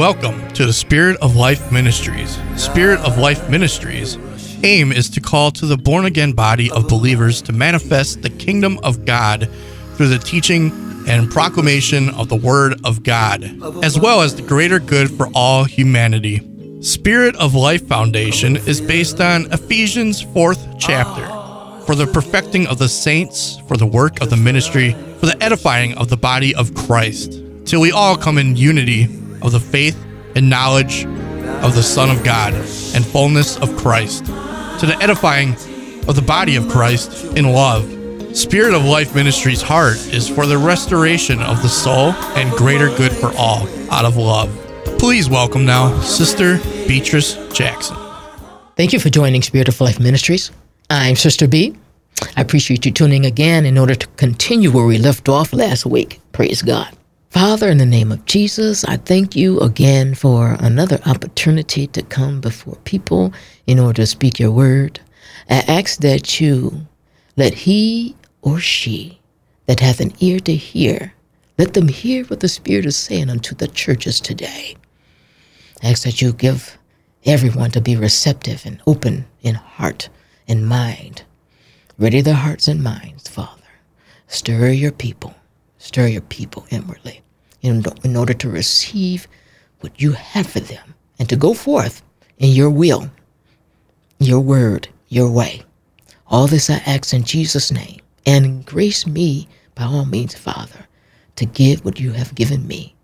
Welcome to the Spirit of Life Ministries. Spirit of Life Ministries aim is to call to the born again body of believers to manifest the kingdom of God through the teaching and proclamation of the word of God, as well as the greater good for all humanity. Spirit of Life Foundation is based on Ephesians 4th chapter for the perfecting of the saints, for the work of the ministry, for the edifying of the body of Christ, till we all come in unity of the faith and knowledge of the Son of God and fullness of Christ, to the edifying of the body of Christ in love. Spirit of Life Ministries' heart is for the restoration of the soul and greater good for all out of love. Please welcome now Sister Beatrice Jackson. Thank you for joining Spirit of Life Ministries. I'm Sister B. I appreciate you tuning again in order to continue where we left off last week. Praise God. Father, in the name of Jesus, I thank you again for another opportunity to come before people in order to speak your word. I ask that you let he or she that hath an ear to hear, let them hear what the Spirit is saying unto the churches today. I ask that you give everyone to be receptive and open in heart and mind. Ready their hearts and minds, Father. Stir your people. Stir your people inwardly in, in order to receive what you have for them and to go forth in your will, your word, your way. All this I ask in Jesus' name. And grace me by all means, Father, to give what you have given me.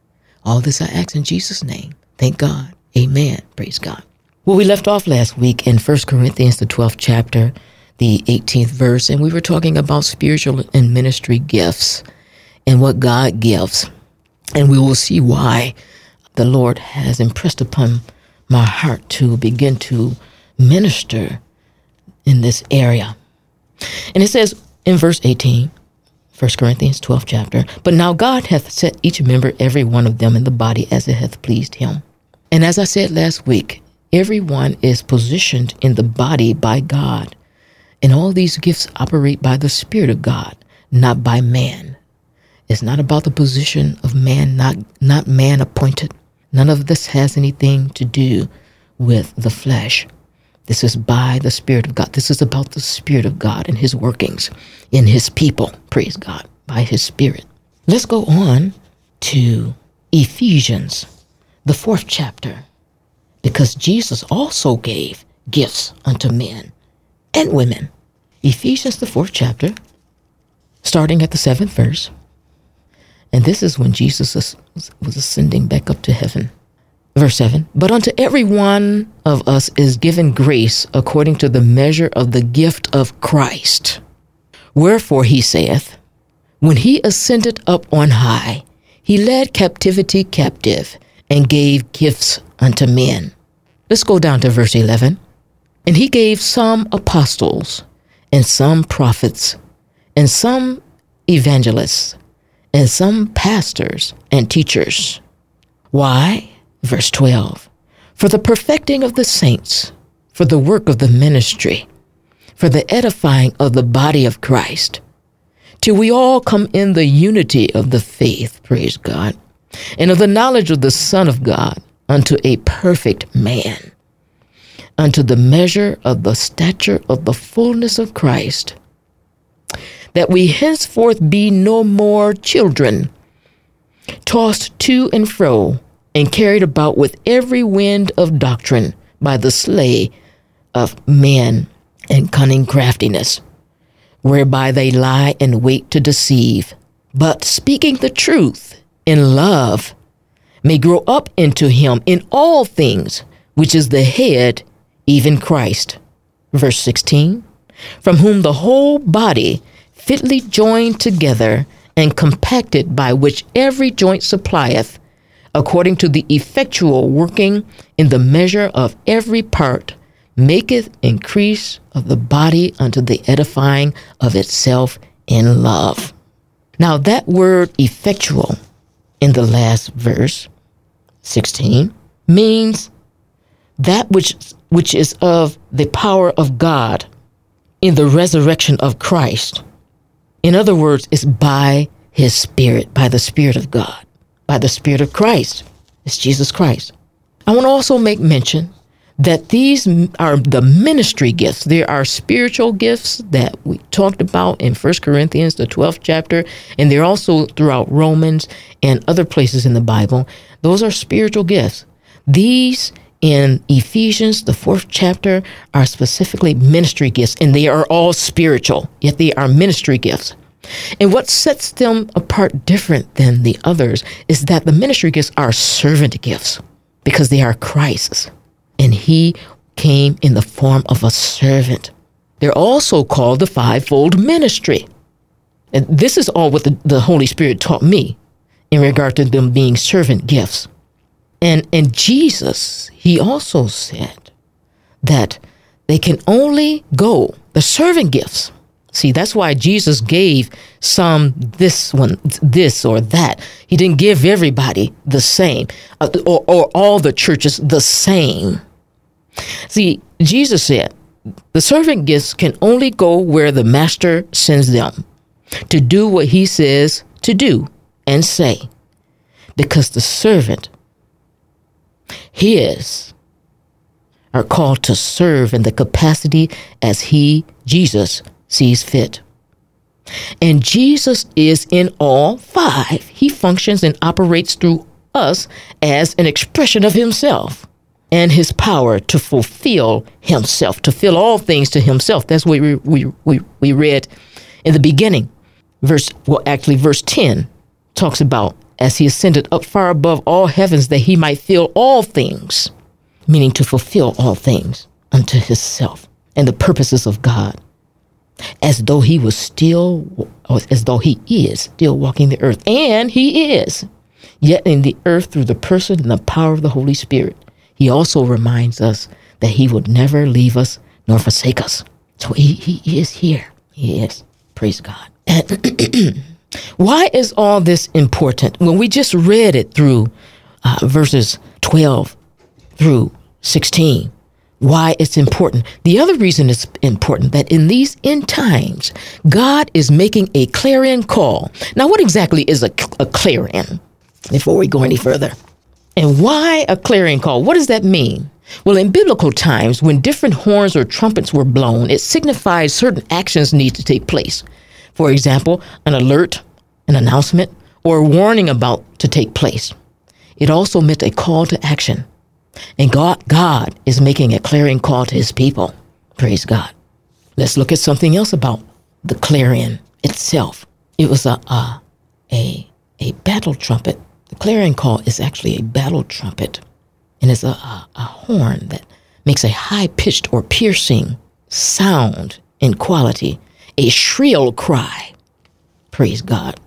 All this I ask in Jesus' name. Thank God. Amen. Praise God. Well, we left off last week in 1 Corinthians, the 12th chapter, the 18th verse, and we were talking about spiritual and ministry gifts and what God gives. And we will see why the Lord has impressed upon my heart to begin to minister in this area. And it says in verse 18, 1 Corinthians 12 chapter, But now God hath set each member, every one of them in the body as it hath pleased him. And as I said last week, everyone is positioned in the body by God. And all these gifts operate by the Spirit of God, not by man. It's not about the position of man, not, not man appointed. None of this has anything to do with the flesh. This is by the Spirit of God. This is about the Spirit of God and His workings in His people. Praise God, by His Spirit. Let's go on to Ephesians, the fourth chapter, because Jesus also gave gifts unto men and women. Ephesians, the fourth chapter, starting at the seventh verse. And this is when Jesus was ascending back up to heaven. Verse 7 But unto every one of us is given grace according to the measure of the gift of Christ. Wherefore he saith, When he ascended up on high, he led captivity captive and gave gifts unto men. Let's go down to verse 11. And he gave some apostles, and some prophets, and some evangelists and some pastors and teachers. Why? Verse 12 For the perfecting of the saints, for the work of the ministry, for the edifying of the body of Christ, till we all come in the unity of the faith, praise God, and of the knowledge of the Son of God, unto a perfect man, unto the measure of the stature of the fullness of Christ that we henceforth be no more children, tossed to and fro, and carried about with every wind of doctrine by the slay of men and cunning craftiness, whereby they lie in wait to deceive, but speaking the truth in love, may grow up into him in all things, which is the head, even Christ. Verse 16, from whom the whole body fitly joined together and compacted by which every joint supplieth, according to the effectual working in the measure of every part, maketh increase of the body unto the edifying of itself in love. Now, that word effectual in the last verse, 16, means that which, which is of the power of God in the resurrection of Christ in other words, it's by his spirit, by the spirit of God, by the spirit of Christ. It's Jesus Christ. I want to also make mention that these are the ministry gifts. There are spiritual gifts that we talked about in 1 Corinthians, the 12th chapter, and they're also throughout Romans and other places in the Bible. Those are spiritual gifts. These in Ephesians, the fourth chapter, are specifically ministry gifts, and they are all spiritual, yet they are ministry gifts. And what sets them apart different than the others is that the ministry gifts are servant gifts because they are Christ's and he came in the form of a servant. They're also called the fivefold ministry. And this is all what the, the Holy Spirit taught me in regard to them being servant gifts. And and Jesus, he also said that they can only go, the servant gifts. See, that's why Jesus gave some this one, this or that. He didn't give everybody the same, uh, or, or all the churches the same. See, Jesus said, the servant gifts can only go where the master sends them to do what he says to do and say, because the servant, his, are called to serve in the capacity as he, Jesus, sees fit. And Jesus is in all five. He functions and operates through us as an expression of himself and his power to fulfill himself, to fill all things to himself. That's what we, we, we, we read in the beginning. Verse, well, actually, verse 10 talks about as he ascended up far above all heavens that he might fill all things, meaning to fulfill all things unto himself and the purposes of God, as though he was still, as though he is still walking the earth. And he is, yet in the earth through the person and the power of the Holy Spirit he also reminds us that he would never leave us nor forsake us. So he, he is here. He is. Praise God. why is all this important? When we just read it through uh, verses 12 through 16, why it's important. The other reason it's important that in these end times, God is making a clarion call. Now, what exactly is a, a clarion? Before we go any further, and why a clarion call? What does that mean? Well, in biblical times, when different horns or trumpets were blown, it signified certain actions need to take place. For example, an alert, an announcement, or a warning about to take place. It also meant a call to action. And God, God is making a clarion call to his people. Praise God. Let's look at something else about the clarion itself. It was a, a, a, a battle trumpet the clarion call is actually a battle trumpet and it's a, a, a horn that makes a high pitched or piercing sound in quality, a shrill cry. Praise God.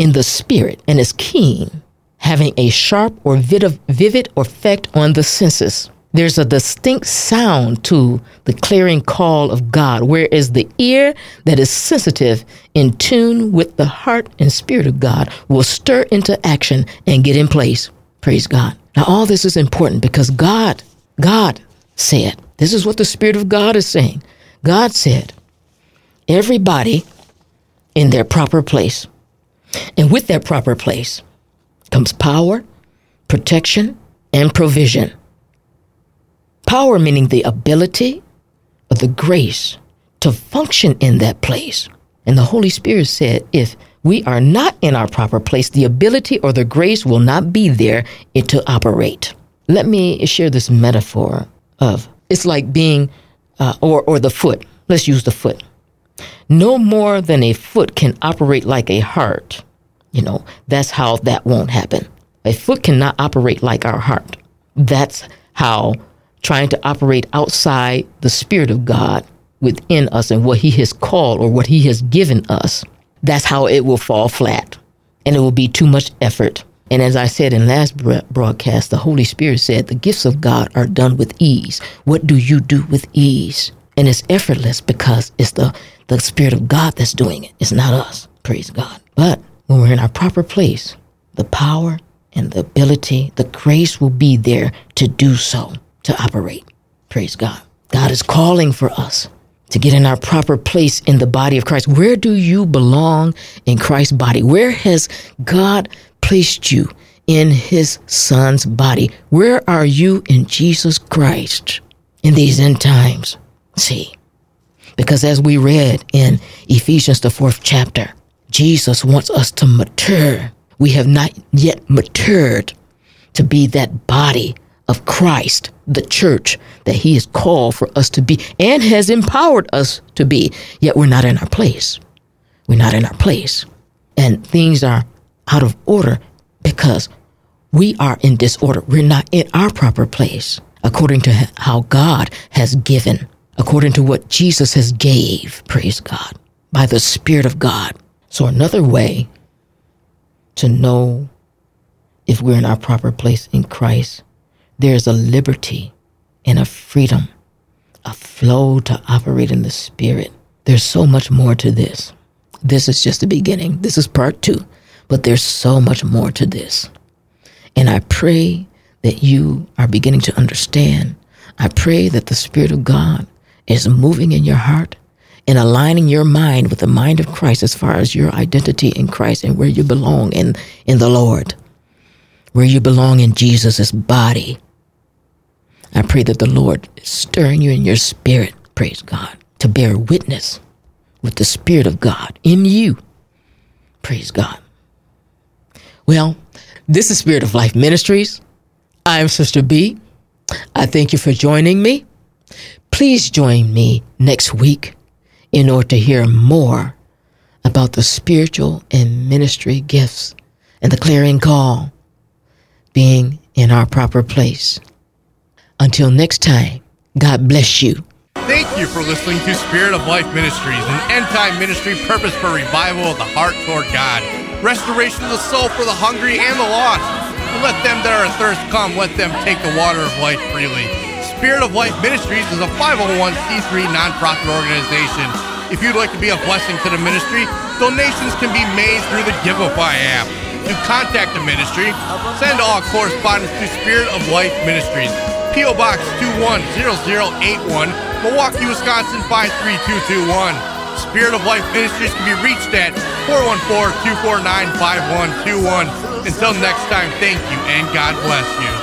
In the spirit and is keen, having a sharp or vivid effect on the senses. There's a distinct sound to the clarion call of God, whereas the ear that is sensitive, in tune with the heart and spirit of God, will stir into action and get in place. Praise God. Now, all this is important because God, God said, this is what the Spirit of God is saying. God said, everybody in their proper place. And with that proper place comes power, protection, and provision. Power meaning the ability or the grace to function in that place. And the Holy Spirit said, if we are not in our proper place, the ability or the grace will not be there it to operate. Let me share this metaphor of it's like being, uh, or, or the foot. Let's use the foot. No more than a foot can operate like a heart. You know, that's how that won't happen. A foot cannot operate like our heart. That's how trying to operate outside the Spirit of God within us and what He has called or what He has given us, that's how it will fall flat and it will be too much effort. And as I said in last broadcast, the Holy Spirit said the gifts of God are done with ease. What do you do with ease? And it's effortless because it's the, the Spirit of God that's doing it. It's not us. Praise God. But when we're in our proper place, the power and the ability, the grace will be there to do so to operate. Praise God. God is calling for us to get in our proper place in the body of Christ. Where do you belong in Christ's body? Where has God placed you in his son's body. Where are you in Jesus Christ in these end times? See, because as we read in Ephesians, the fourth chapter, Jesus wants us to mature. We have not yet matured to be that body of Christ, the church that he has called for us to be and has empowered us to be, yet we're not in our place. We're not in our place. And things are out of order because we are in disorder. We're not in our proper place according to how God has given, according to what Jesus has gave, praise God, by the Spirit of God. So another way to know if we're in our proper place in Christ, there's a liberty and a freedom, a flow to operate in the Spirit. There's so much more to this. This is just the beginning. This is part two, but there's so much more to this. And I pray that you are beginning to understand. I pray that the Spirit of God is moving in your heart and aligning your mind with the mind of Christ as far as your identity in Christ and where you belong in, in the Lord, where you belong in Jesus' body. I pray that the Lord is stirring you in your spirit, praise God, to bear witness with the Spirit of God in you. Praise God. Well, this is Spirit of Life Ministries. I'm Sister B. I thank you for joining me. Please join me next week in order to hear more about the spiritual and ministry gifts and the clarion call being in our proper place. Until next time, God bless you. Thank you for listening to Spirit of Life Ministries, an end time ministry purpose for revival of the heart toward God, restoration of the soul for the hungry and the lost. let them that are athirst come, let them take the water of life freely. Spirit of Life Ministries is a 501c3 nonprofit organization. If you'd like to be a blessing to the ministry, donations can be made through the Givelify app. To contact the ministry, send all correspondence to Spirit of Life Ministries, P.O. Box 210081, Milwaukee, Wisconsin 53221. Spirit of Life Ministries can be reached at 414 249 5121. Until next time, thank you and God bless you.